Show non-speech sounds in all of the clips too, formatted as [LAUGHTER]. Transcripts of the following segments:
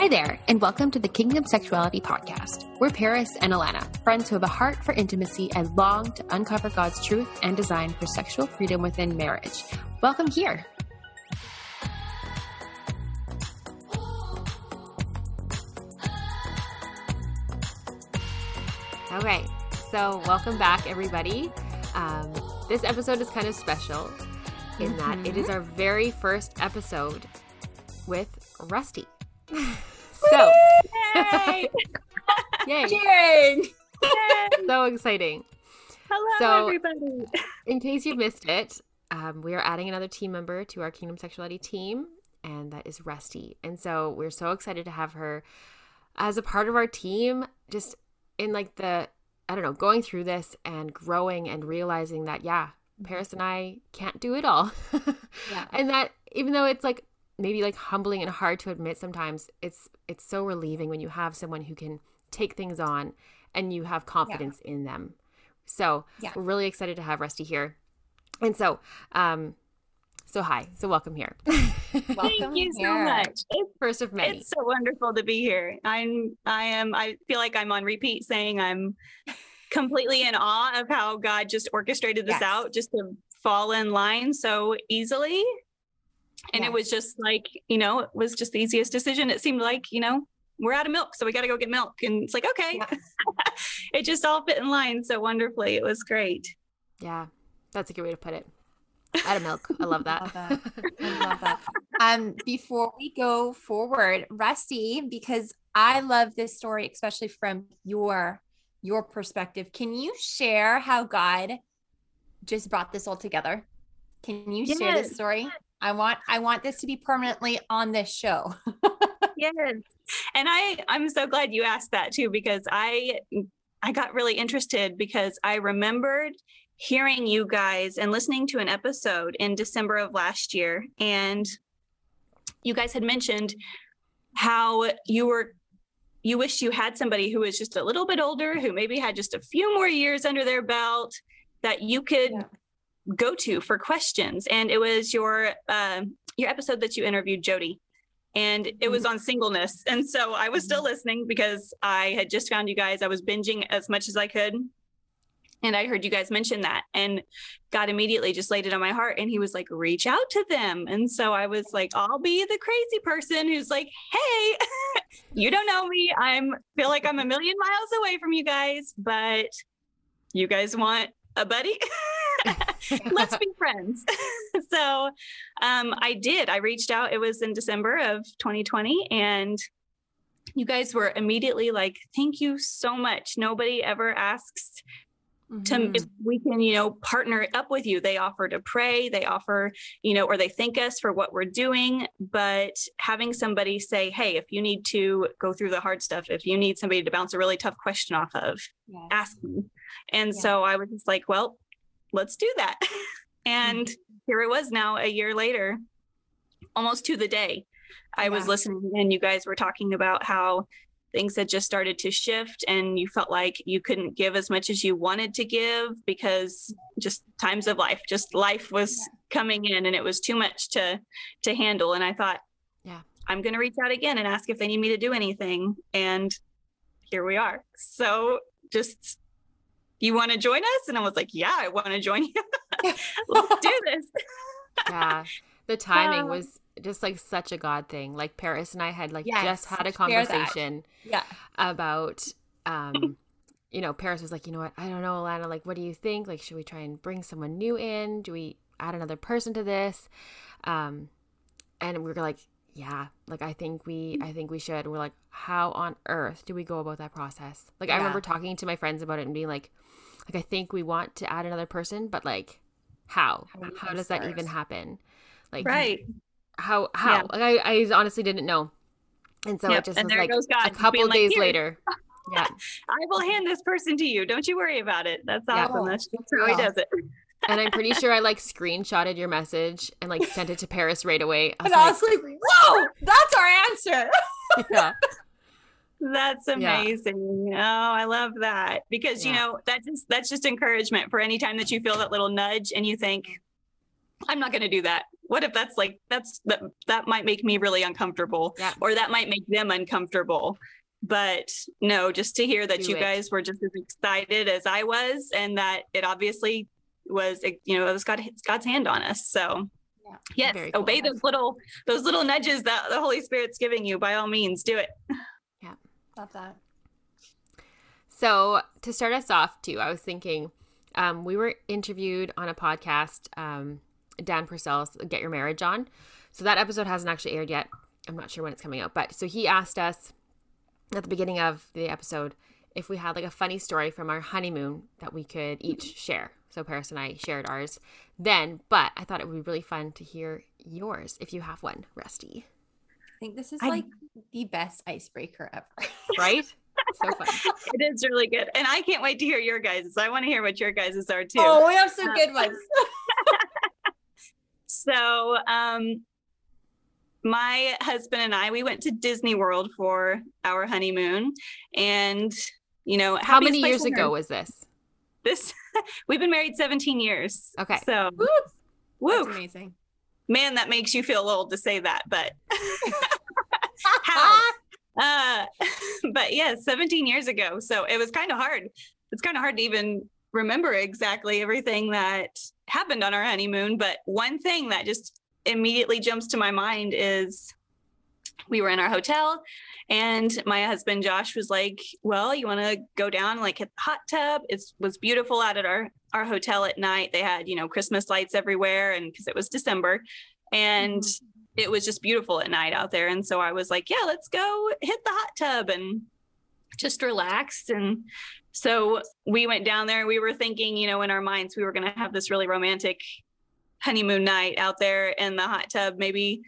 Hi there, and welcome to the Kingdom Sexuality Podcast. We're Paris and Alana, friends who have a heart for intimacy and long to uncover God's truth and design for sexual freedom within marriage. Welcome here. All right, so welcome back, everybody. Um, this episode is kind of special in that it is our very first episode with Rusti. [LAUGHS] so, Yay! [LAUGHS] yay! Cheering! [LAUGHS] So exciting. Hello, So- everybody. In case you missed it, um, we are adding another team member to our Kingdom Sexuality team, and that is Rusti. And so we're so excited to have her as a part of our team, just in like the, I don't know, going through this and growing and realizing that, yeah, Paris and I can't do it all. [LAUGHS] Yeah. And that even though it's like maybe like humbling and hard to admit sometimes, it's it's so relieving when you have someone who can take things on and you have confidence in them. So Yeah. we're really excited to have Rusti here. And so, um, so hi, so welcome here. [LAUGHS] Welcome Thank you so much. It's, First of many. it's so wonderful to be here. I'm I am I feel like I'm on repeat saying I'm completely in awe of how God just orchestrated this Yes. out just to fall in line so easily. And it was just like, you know, it was just the easiest decision. It seemed like, you know, we're out of milk, so we got to go get milk. And it's like, okay. Yeah. [LAUGHS] it just all fit in line so wonderfully. It was great. yeah, that's a good way to put it. Out of milk. I love that. [LAUGHS] Love that. I love that. Um, before we go forward, Rusti, because I love this story, especially from your your perspective. Can you share how God just brought this all together? Can you share this Yes. story? I want I want this to be permanently on this show. [LAUGHS] yes and i i'm so glad you asked that too because i i got really interested because i remembered hearing you guys and listening to an episode in december of last year and you guys had mentioned how you were you wish you had somebody who was just a little bit older who maybe had just a few more years under their belt that you could Yeah. Go to for questions. And it was your uh, your episode that you interviewed jody. And it was on singleness. And so i was still listening because i had just found you guys. I was binging as much as i could. And i heard you guys mention that and god immediately just laid it on my heart. And he was like reach out to them. And so i was like i'll be the crazy person who's like hey [LAUGHS] you don't know me. I'm feel like i'm a million miles away from you guys but you guys want a buddy [LAUGHS] [LAUGHS] let's be friends. [LAUGHS] So um, i did. I reached out. It was in december of 2020 and you guys were immediately like thank you so much. Nobody ever asks to Mhm. if we can you know partner up with you. They offer to pray. They offer you know or they thank us for what we're doing. But having somebody say hey if you need to go through the hard stuff if you need somebody to bounce a really tough question off of ask me. And Yeah. so I was just like, well, let's do that. [LAUGHS] and mm-hmm. here it was now a year later, almost to the day. I was listening and you guys were talking about how things had just started to shift and you felt like you couldn't give as much as you wanted to give because just times of life, just life was coming in and it was too much to to handle and I thought, Yeah. I'm going to reach out again and ask if they need me to do anything and here we are. So just you want to join us? And I was like, yeah, I want to join you. [LAUGHS] [LAUGHS] Let's do this. yeah. The [LAUGHS] timing Um, was just like such a God thing. Like Paris and I had like Yes, just had a conversation yeah. about um you know paris was like you know what i don't know alana like what do you think like should we try and bring someone new in do we add another person to this um and we were like yeah like i think we i think we should we're like how on earth do we go about that process like i remember talking to my friends about it and being like like i think we want to add another person but like how How do how does that even happen like Right. how how Yeah. like I, I honestly didn't know and so Yep, it just and was like a couple like, days "Here." later [LAUGHS] yeah I will hand this person to you. Don't you worry about it. That's Yeah. awesome. That's just how he does it. and I'm pretty sure I like [LAUGHS] screenshotted your message and like sent it to Paris right away. I And was I was like, [LAUGHS] that's our answer. [LAUGHS] yeah, That's amazing. Oh, I love that. Because you know, that's just that's just encouragement for any time that you feel that little nudge and you think, I'm not going to do that. What if that's like that's that that might make me really uncomfortable Yeah. or that might make them uncomfortable. But no, just to hear that Do you it. guys were just as excited as I was and that it obviously was you know it was God it's God's hand on us. So Yeah. yes, cool. obey those little those little nudges that the Holy Spirit's giving you by all means do it. [LAUGHS] Yeah, love that. So to start us off, too, I was thinking um, we were interviewed on a podcast, um, Dan Purcell's "Get Your Marriage On." So that episode hasn't actually aired yet. I'm not sure when it's coming out, but so he asked us at the beginning of the episode if we had like a funny story from our honeymoon that we could each share. So Paris and I shared ours then, but I thought it would be really fun to hear yours if you have one, Rusti. I think this is I- like the best icebreaker ever. [LAUGHS] Right? so fun. [LAUGHS] It is really good. And I can't wait to hear your guys'. I want to hear what your guys' are too. Oh, we have some Uh, good ones. [LAUGHS] So, um, my husband and I, we went to Disney World for our honeymoon, and you know, How many years ago earth. was this? This [LAUGHS] we've been married 17 years. Okay. So, Whoop. woo, That's amazing. man, that makes you feel old to say that, but [LAUGHS] [LAUGHS] how? Uh, but yeah, 17 years ago. So it was kind of hard. It's kind of hard to even remember exactly everything that happened on our honeymoon. But one thing that just immediately jumps to my mind is we were in our hotel and my husband Josh was like, "Well, you want to go down like hit the hot tub? It was beautiful out at our our hotel at night. They had, you know, Christmas lights everywhere and cuz it was December and mm-hmm. it was just beautiful at night out there. And so I was like, yeah, let's go hit the hot tub and just relax. And so we went down there. and We were thinking, you know, in our minds, we were going to have this really romantic honeymoon night out there in the hot tub, maybe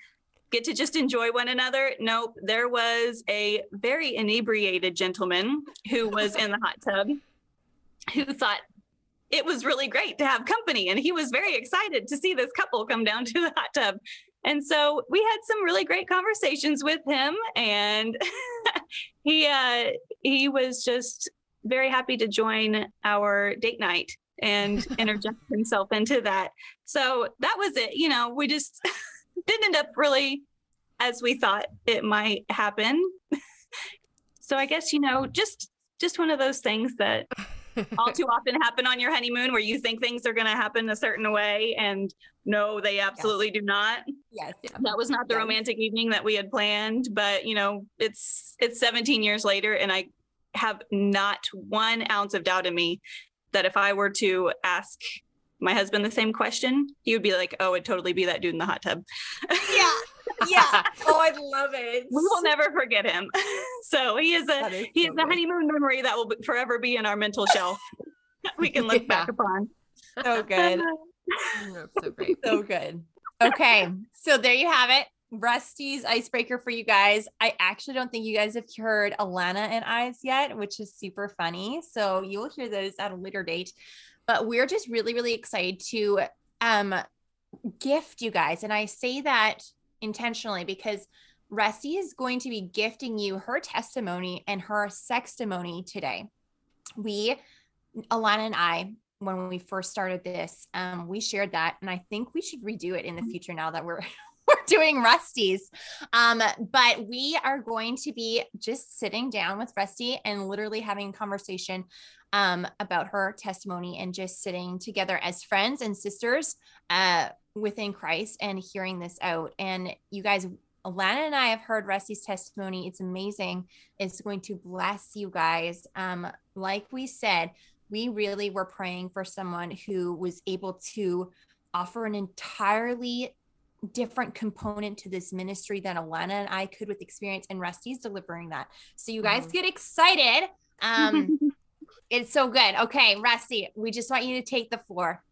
get to just enjoy one another. Nope. There was a very inebriated gentleman who was in the hot tub who thought it was really great to have company. And he was very excited to see this couple come down to the hot tub. And so we had some really great conversations with him and [LAUGHS] he uh he was just very happy to join our date night and [LAUGHS] interject himself into that. So that was it. You know, we just [LAUGHS] didn't end up really as we thought it might happen. [LAUGHS] so I guess, you know, just just one of those things that all [LAUGHS] too often happen on your honeymoon where you think things are going to happen a certain way and no they absolutely do not Yes. that was not the Yes. romantic evening that we had planned but you know it's it's 17 years later and i have not one ounce of doubt in me that if i were to ask my husband the same question he would be like oh it'd totally be that dude in the hot tub Yeah. Yeah. [LAUGHS] Oh, I love it. we will never forget him [LAUGHS] so he is a That is he so is a honeymoon memory that will forever be in our mental shelf we can look back [LAUGHS] upon So good. So great. so good. Okay, so there you have it. Rusti's icebreaker for you guys. I actually don't think you guys have heard Alana and I's yet, which is super funny. So you'll hear those at a later date. But we're just really, really excited to um gift you guys. And I say that intentionally because Rusti is going to be gifting you her testimony and her sextimony today. We, Alana and I, when we first started this, um, we shared that, and I think we should redo it in the future now that we're [LAUGHS] we're doing Rusti's. Um, but we are going to be just sitting down with Rusti and literally having a conversation um, about her testimony and just sitting together as friends and sisters uh, within Christ and hearing this out. And you guys, Alana and I have heard Rusti's testimony. It's amazing. It's going to bless you guys. Um, like we said, we really were praying for someone who was able to offer an entirely different component to this ministry than Alana and I could with experience, and Rusti's delivering that. So you guys Mhm. get excited. Um, [LAUGHS] it's so good. Okay, Rusti, we just want you to take the floor.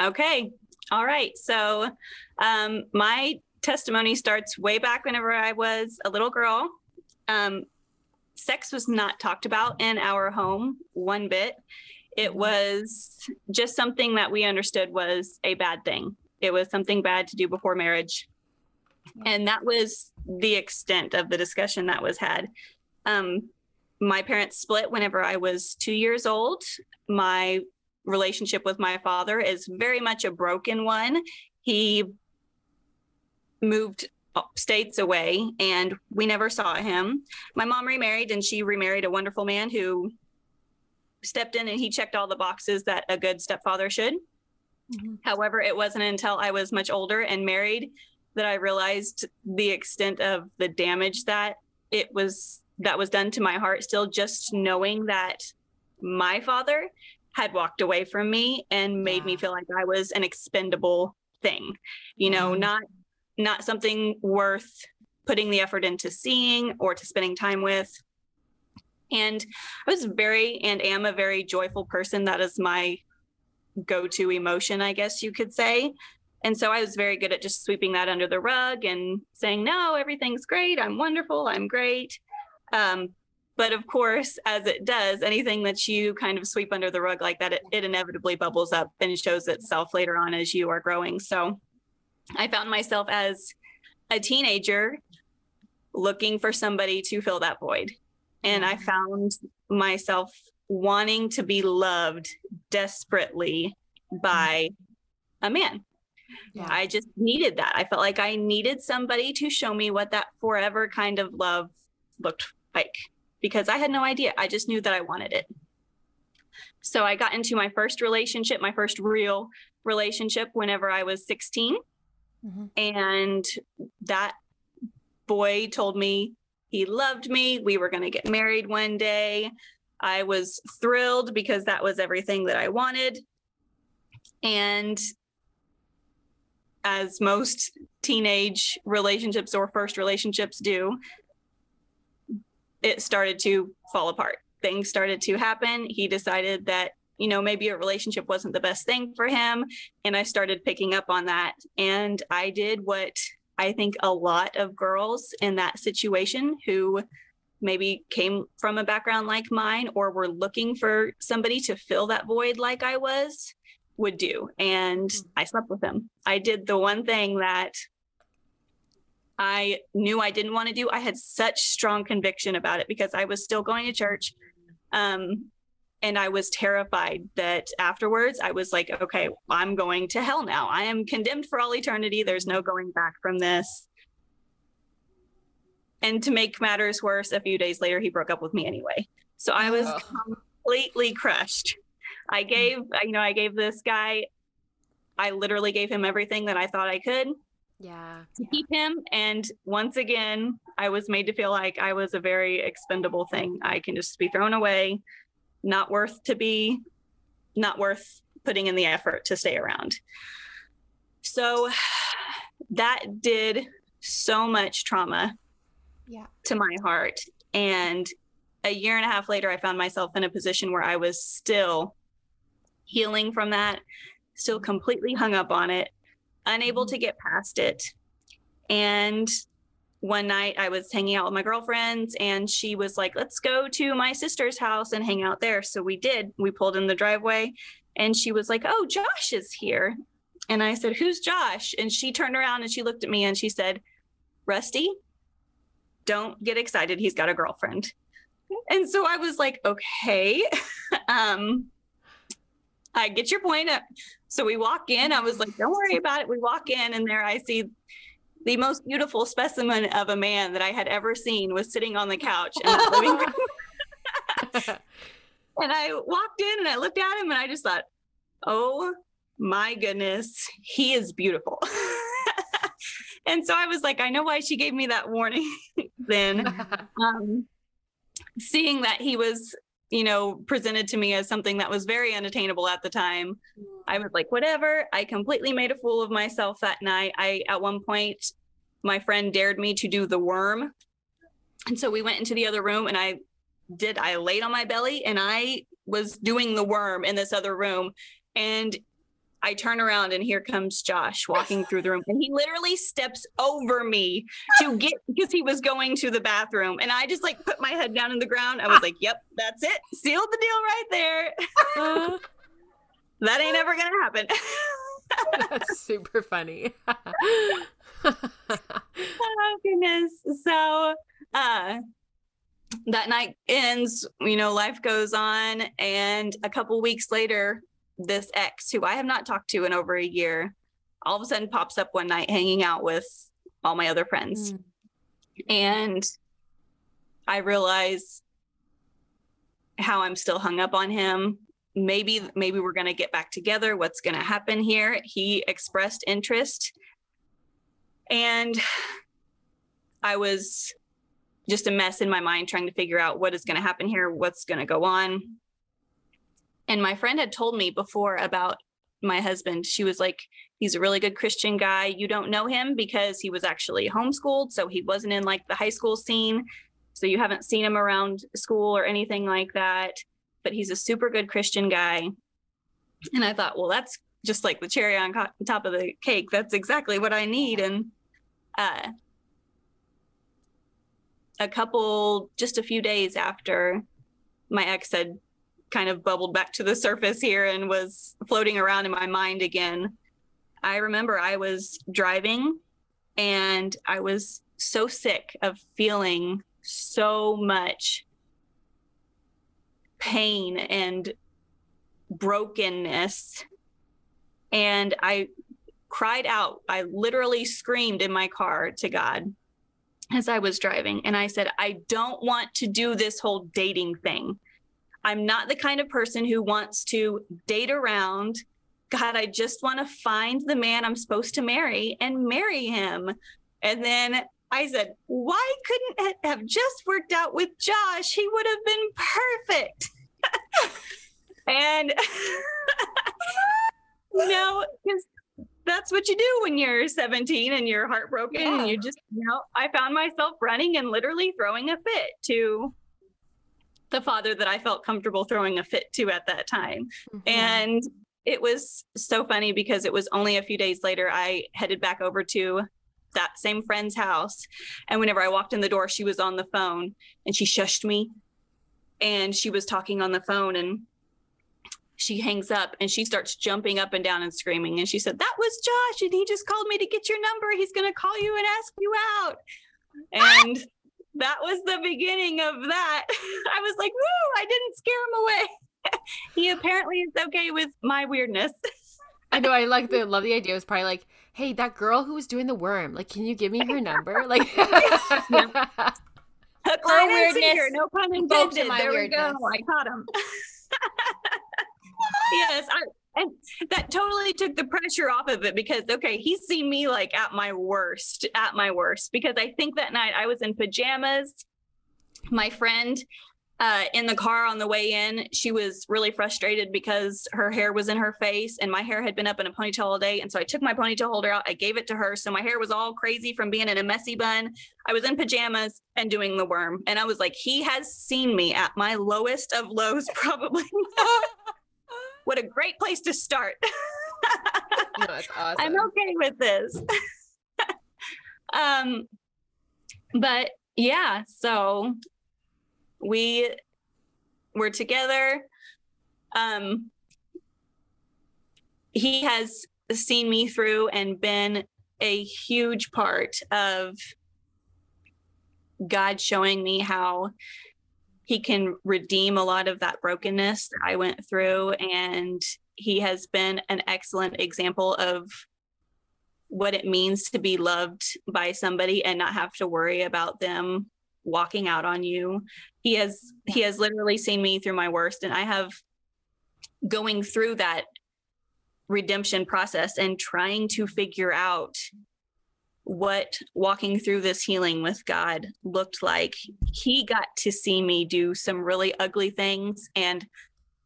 Okay. All right. So um, my testimony starts way back whenever I was a little girl. Um, sex was not talked about in our home one bit. It was just something that we understood was a bad thing. It was something bad to do before marriage. And that was the extent of the discussion that was had. Um, my parents split whenever I was two years old. My relationship with my father is very much a broken one. He moved states away and we never saw him. My mom remarried and she remarried a wonderful man who stepped in and he checked all the boxes that a good stepfather should. Mm-hmm. However, it wasn't until I was much older and married that I realized the extent of the damage that it was that was done to my heart still just knowing that my father had walked away from me and made me feel like I was an expendable thing. You know, mm-hmm. not not something worth putting the effort into seeing or to spending time with. And I was very and am a very joyful person. That is my go to emotion, I guess you could say. And so I was very good at just sweeping that under the rug and saying, no, everything's great. I'm wonderful. I'm great. Um, but of course, as it does, anything that you kind of sweep under the rug like that, it, it inevitably bubbles up and shows itself later on as you are growing. So I found myself as a teenager looking for somebody to fill that void. And I mm-hmm. found myself wanting to be loved desperately by a man. Yeah. I just needed that. I felt like I needed somebody to show me what that forever kind of love looked like because I had no idea. I just knew that I wanted it. So I got into my first relationship, my first real relationship whenever I was 16. Mm-hmm. And that boy told me he loved me. We were going to get married one day. I was thrilled because that was everything that I wanted. And as most teenage relationships or first relationships do, it started to fall apart. Things started to happen. He decided that you know, maybe a relationship wasn't the best thing for him. And I started picking up on that. And I did what I think a lot of girls in that situation who maybe came from a background like mine or were looking for somebody to fill that void like I was would do. And hmm. I slept with him. I did the one thing that I knew I didn't want to do. I had such strong conviction about it because I was still going to church. Um, and I was terrified that afterwards I was like, okay, I'm going to hell now. I am condemned for all eternity. There's no going back from this. And to make matters worse, a few days later, he broke up with me anyway. So I was oh. completely crushed. I gave, you know, I gave this guy, I literally gave him everything that I thought I could. Yeah. To yeah. keep him. And once again, I was made to feel like I was a very expendable thing. I can just be thrown away not worth to be, not worth putting in the effort to stay around. So [SIGHS] that did so much trauma yeah. to my heart. And a year and a half later, I found myself in a position where I was still healing from that, still completely hung up on it, unable to get past it. And one night I was hanging out with my girlfriends and she was like, let's go to my sister's house and hang out there. So we did. We pulled in the driveway and she was like, oh, Josh is here. And I said, who's Josh? And she turned around and she looked at me and she said, Rusti, don't get excited. He's got a girlfriend. And so I was like, okay. [LAUGHS] um, I get your point. So we walk in. I was like, don't worry about it. We walk in, and there I see the most beautiful specimen of a man that I had ever seen was sitting on the couch in the living room. [LAUGHS] and I walked in and I looked at him and I just thought, oh my goodness, he is beautiful. [LAUGHS] and so I was like, I know why she gave me that warning [LAUGHS] then. Um, seeing that he was, you know, presented to me as something that was very unattainable at the time, I was like, whatever. I completely made a fool of myself that night. I, at one point, my friend dared me to do the worm. And so we went into the other room and I did, I laid on my belly and I was doing the worm in this other room. And I turn around and here comes Josh walking through the room and he literally steps over me to get because he was going to the bathroom and I just like put my head down in the ground. I was like, "Yep, that's it. Sealed the deal right there." Uh, [LAUGHS] that ain't ever gonna happen. [LAUGHS] That's super funny. [LAUGHS] oh goodness. So uh that night ends, you know, life goes on and a couple weeks later this ex who I have not talked to in over a year all of a sudden pops up one night hanging out with all my other friends. Mm. And I realize how I'm still hung up on him. Maybe maybe we're going to get back together. What's going to happen here? He expressed interest and I was just a mess in my mind trying to figure out what is going to happen here, what's going to go on. And my friend had told me before about my husband. She was like, he's a really good Christian guy. You don't know him because he was actually homeschooled. So he wasn't in like the high school scene. So you haven't seen him around school or anything like that. But he's a super good Christian guy. And I thought, well, that's just like the cherry on co- top of the cake. That's exactly what I need. And uh, a couple, just a few days after my ex had kind of bubbled back to the surface here and was floating around in my mind again, I remember I was driving and I was so sick of feeling so much pain and brokenness. And I cried out. I literally screamed in my car to God as I was driving. And I said, I don't want to do this whole dating thing. I'm not the kind of person who wants to date around. God, I just want to find the man I'm supposed to marry and marry him. And then I said, Why couldn't it have just worked out with Josh? He would have been perfect. [LAUGHS] and [LAUGHS] no, because that's what you do when you're 17 and you're heartbroken yeah. and you just you know i found myself running and literally throwing a fit to the father that i felt comfortable throwing a fit to at that time mm-hmm. and it was so funny because it was only a few days later i headed back over to that same friend's house and whenever i walked in the door she was on the phone and she shushed me and she was talking on the phone and she hangs up and she starts jumping up and down and screaming. And she said, That was Josh. And he just called me to get your number. He's going to call you and ask you out. [LAUGHS] And that was the beginning of that. [LAUGHS] I was like, Woo, I didn't scare him away. [LAUGHS] he apparently is okay with my weirdness. [LAUGHS] I know. I like the love the idea. It was probably like, Hey, that girl who was doing the worm, like, can you give me her number? Like, yeah. Her weirdness. No pun intended. There weirdness. we go. I caught him yes, I, and that totally took the pressure off of it because okay, he's seen me like at my worst, at my worst. Because I think that night I was in pajamas. My friend uh, in the car on the way in, she was really frustrated because her hair was in her face and my hair had been up in a ponytail all day. And so I took my ponytail holder out, I gave it to her. So my hair was all crazy from being in a messy bun. I was in pajamas and doing the worm. And I was like, he has seen me at my lowest of lows, [LAUGHS] probably. What a great place to start. [LAUGHS] no, that's [LAUGHS] awesome. I'm okay with this. [LAUGHS] um, but yeah, so we were together. Um, he has seen me through and been a huge part of God showing me how he can redeem a lot of that brokenness that I went through. And he has been an excellent example of what it means to be loved by somebody and not have to worry about them walking out on you. He has he has literally seen me through my worst and I have going through that redemption process and trying to figure out what walking through this healing with God looked like. He got to see me do some really ugly things and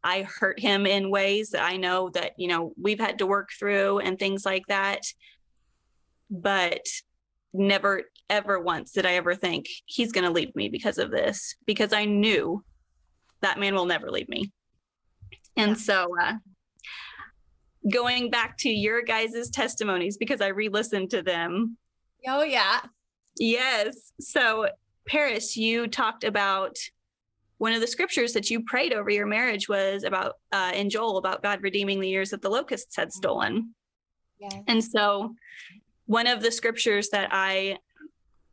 I hurt him in ways that I know that, you know, we've had to work through and things like that. But never, ever once did I ever think he's going to leave me because of this, because I knew that man will never leave me. And so, uh, going back to your guys' testimonies, because I re listened to them, Oh, yeah. Yes. So, Paris, you talked about one of the scriptures that you prayed over your marriage was about uh, in Joel about God redeeming the years that the locusts had stolen. Yeah. And so, one of the scriptures that I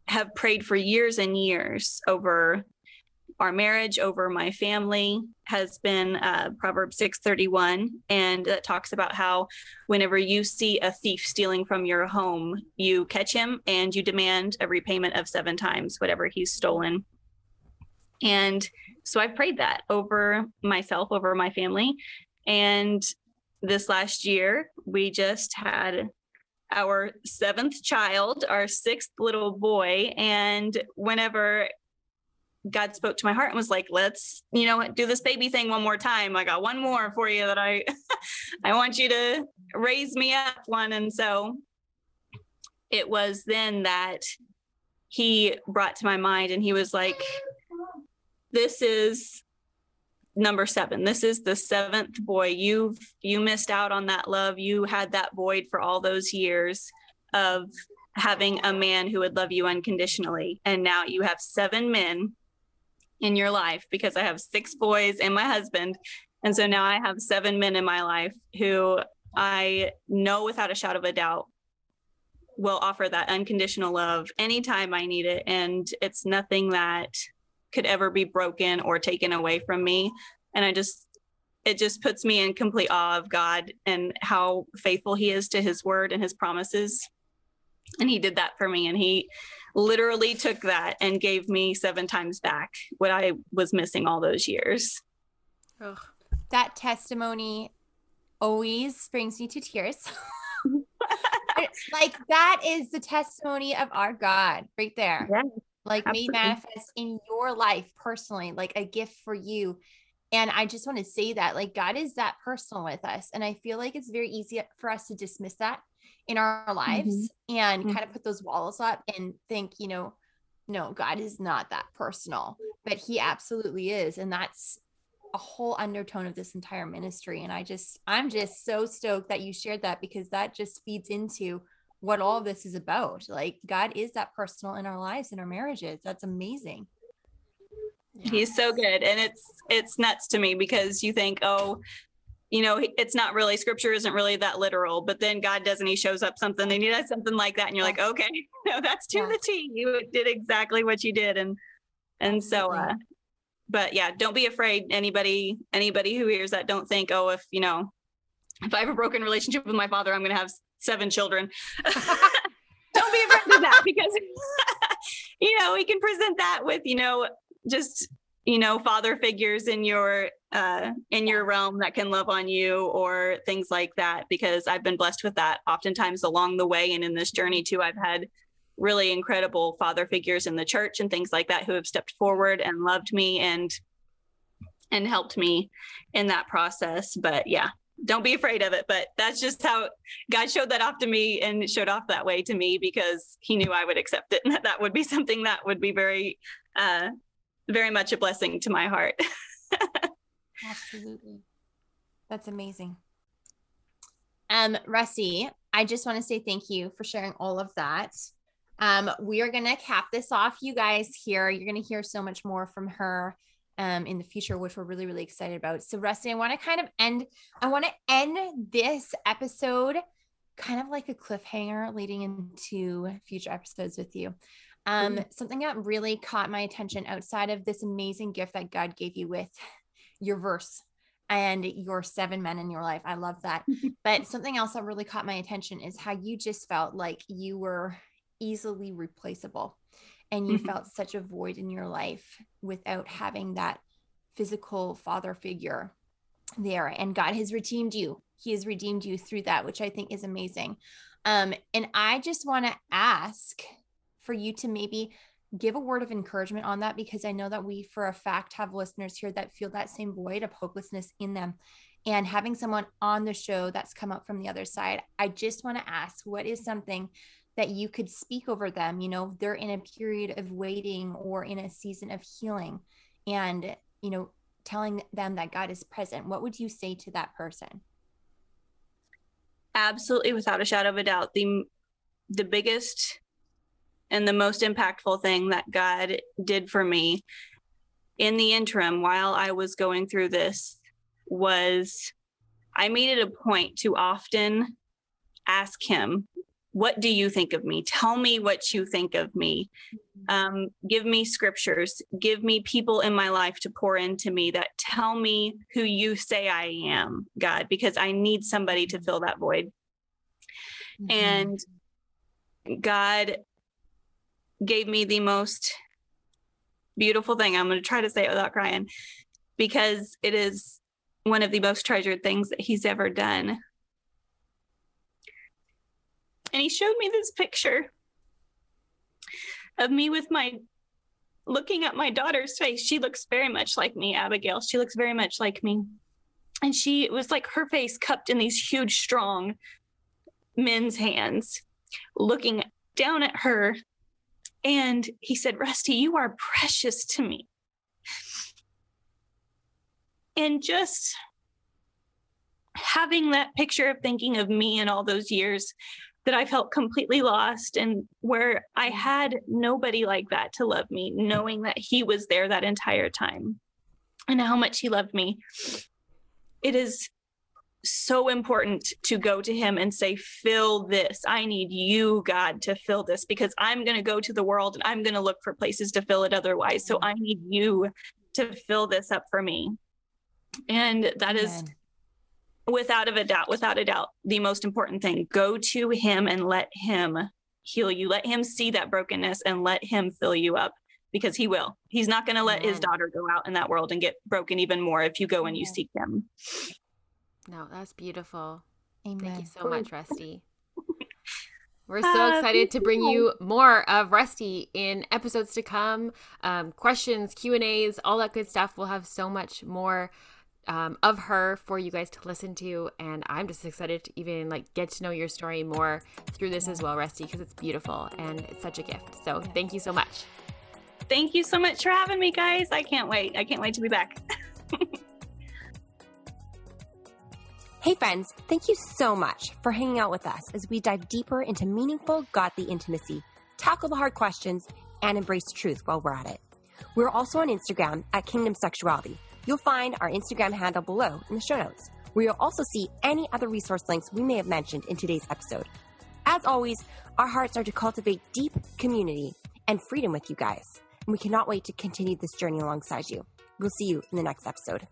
have prayed for years and years over our marriage, over my family, has been uh, Proverbs 6:31, and that talks about how whenever you see a thief stealing from your home, you catch him and you demand a repayment of seven times whatever he's stolen. And so I've prayed that over myself, over my family, and this last year we just had our seventh child, our sixth little boy. And whenever God spoke to my heart and was like, let's, you know, do this baby thing one more time. I got one more for you that I [LAUGHS] I want you to raise me up one. And so it was then that he brought to my mind and he was like, This is number seven. This is the seventh boy. You've you missed out on that love. You had that void for all those years of having a man who would love you unconditionally. And now you have seven men in your life because I have six boys and my husband. And so now I have seven men in my life who I know without a shadow of a doubt will offer that unconditional love anytime I need it. And it's nothing that could ever be broken or taken away from me. And I just, it just puts me in complete awe of God and how faithful He is to His word and His promises. And He did that for me. And He, literally took that and gave me seven times back what I was missing all those years. Ugh. That testimony always brings me to tears. [LAUGHS] like that is the testimony of our God right there. Yeah, like absolutely. made manifest in your life personally, like a gift for you. And I just want to say that like God is that personal with us. And I feel like it's very easy for us to dismiss that in our lives mm-hmm. and mm-hmm. kind of put those walls up and think, you know, no, God is not that personal, but he absolutely is. And that's a whole undertone of this entire ministry. And I just, I'm just so stoked that you shared that because that just feeds into what all of this is about. Like God is that personal in our lives, in our marriages. That's amazing. He's so good. And it's it's nuts to me because you think, oh, you know, it's not really scripture isn't really that literal, but then God does and he shows up something and he does something like that. And you're like, okay, [LAUGHS] no, that's to yeah. the T. You did exactly what you did. And, and so, uh, but yeah, don't be afraid. Anybody, anybody who hears that, don't think, oh, if, you know, if I have a broken relationship with my father, I'm going to have seven children. [LAUGHS] don't be afraid of that because, [LAUGHS] you know, we can present that with, you know, just you know father figures in your uh, in your realm that can love on you or things like that because i've been blessed with that oftentimes along the way and in this journey too i've had really incredible father figures in the church and things like that who have stepped forward and loved me and and helped me in that process but yeah don't be afraid of it but that's just how god showed that off to me and showed off that way to me because he knew i would accept it [LAUGHS] and that that would be something that would be very uh, very much a blessing to my heart. [LAUGHS] Absolutely. That's amazing. Um, Rusti, I just want to say thank you for sharing all of that. Um, we are going to cap this off, you guys here. You're going to hear so much more from her um, in the future, which we're really, really excited about. So, Rusti, I want to kind of end, I want to end this episode kind of like a cliffhanger leading into future episodes with you. Um, mm-hmm. Something that really caught my attention outside of this amazing gift that God gave you with your verse and your seven men in your life. I love that. [LAUGHS] but something else that really caught my attention is how you just felt like you were easily replaceable and you mm-hmm. felt such a void in your life without having that physical father figure there. And God has redeemed you. He has redeemed you through that, which I think is amazing. Um, and I just want to ask for you to maybe give a word of encouragement on that because I know that we, for a fact, have listeners here that feel that same void of hopelessness in them. And having someone on the show that's come up from the other side, I just want to ask what is something that you could speak over them? You know, they're in a period of waiting or in a season of healing and, you know, telling them that God is present. What would you say to that person? Absolutely, without a shadow of a doubt. The the biggest and the most impactful thing that God did for me in the interim while I was going through this was I made it a point to often ask him, What do you think of me? Tell me what you think of me. Um, give me scriptures. Give me people in my life to pour into me that tell me who you say I am, God, because I need somebody to fill that void. Mm-hmm. And God gave me the most beautiful thing. I'm going to try to say it without crying because it is one of the most treasured things that He's ever done. And He showed me this picture of me with my looking at my daughter's face. She looks very much like me, Abigail. She looks very much like me. And she was like her face cupped in these huge, strong men's hands, looking down at her. And he said, Rusti, you are precious to me. And just having that picture of thinking of me in all those years that I felt completely lost and where I had nobody like that to love me, knowing that he was there that entire time and how much he loved me. It is so important to go to him and say, Fill this. I need you, God, to fill this because I'm going to go to the world and I'm going to look for places to fill it otherwise. So I need you to fill this up for me. And that is Amen. without a doubt, without a doubt, the most important thing. Go to him and let him heal you. Let him see that brokenness and let him fill you up because he will. He's not going to let his daughter go out in that world and get broken even more if you go and you Amen. seek him. No, that's beautiful. Amen. Thank you so much, Rusti. [LAUGHS] We're Uh, so excited to bring you. you more of Rusti in episodes to come. Um, questions, Q and A's, all that good stuff. We'll have so much more um, of her for you guys to listen to, and I'm just excited to even like get to know your story more through this as well, Rusti, because it's beautiful and it's such a gift. So thank you so much. Thank you so much for having me, guys. I can't wait. I can't wait to be back. [LAUGHS] Hey, friends, thank you so much for hanging out with us as we dive deeper into meaningful, godly intimacy, tackle the hard questions, and embrace truth while we're at it. We're also on Instagram at Kingdom Sexuality. You'll find our Instagram handle below in the show notes, where you'll also see any other resource links we may have mentioned in today's episode. As always, our hearts are to cultivate deep community and freedom with you guys, and we cannot wait to continue this journey alongside you. We'll see you in the next episode.